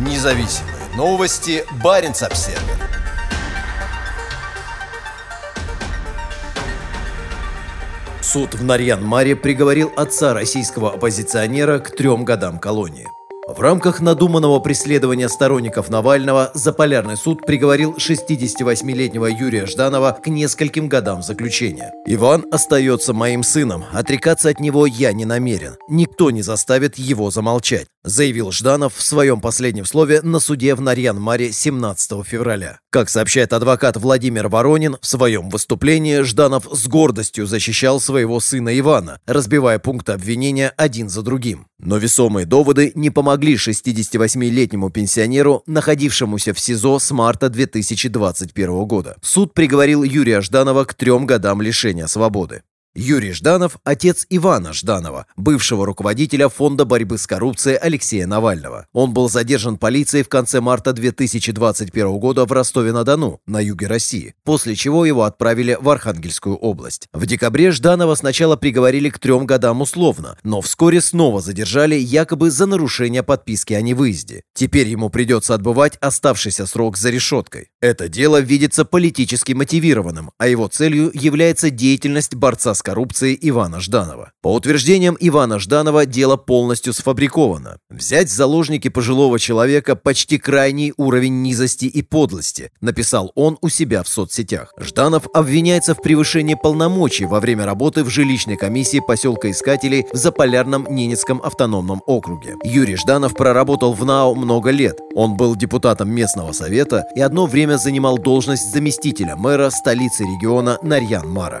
Независимые новости. Барин обсерва Суд в Нарьян-Маре приговорил отца российского оппозиционера к трем годам колонии. В рамках надуманного преследования сторонников Навального Заполярный суд приговорил 68-летнего Юрия Жданова к нескольким годам заключения. «Иван остается моим сыном. Отрекаться от него я не намерен. Никто не заставит его замолчать», заявил Жданов в своем последнем слове на суде в Нарьян-Маре 17 февраля. Как сообщает адвокат Владимир Воронин, в своем выступлении Жданов с гордостью защищал своего сына Ивана, разбивая пункты обвинения один за другим. Но весомые доводы не помогли 68-летнему пенсионеру, находившемуся в СИЗО с марта 2021 года. Суд приговорил Юрия Жданова к трем годам лишения свободы. Юрий Жданов – отец Ивана Жданова, бывшего руководителя Фонда борьбы с коррупцией Алексея Навального. Он был задержан полицией в конце марта 2021 года в Ростове-на-Дону, на юге России, после чего его отправили в Архангельскую область. В декабре Жданова сначала приговорили к трем годам условно, но вскоре снова задержали якобы за нарушение подписки о невыезде. Теперь ему придется отбывать оставшийся срок за решеткой. Это дело видится политически мотивированным, а его целью является деятельность борца с коррупцией Ивана Жданова. По утверждениям Ивана Жданова, дело полностью сфабриковано. Взять в заложники пожилого человека почти крайний уровень низости и подлости, написал он у себя в соцсетях. Жданов обвиняется в превышении полномочий во время работы в жилищной комиссии поселка Искателей в Заполярном Ненецком автономном округе. Юрий Жданов проработал в НАО много лет. Он был депутатом местного совета и одно время занимал должность заместителя мэра столицы региона Нарьян-Мара.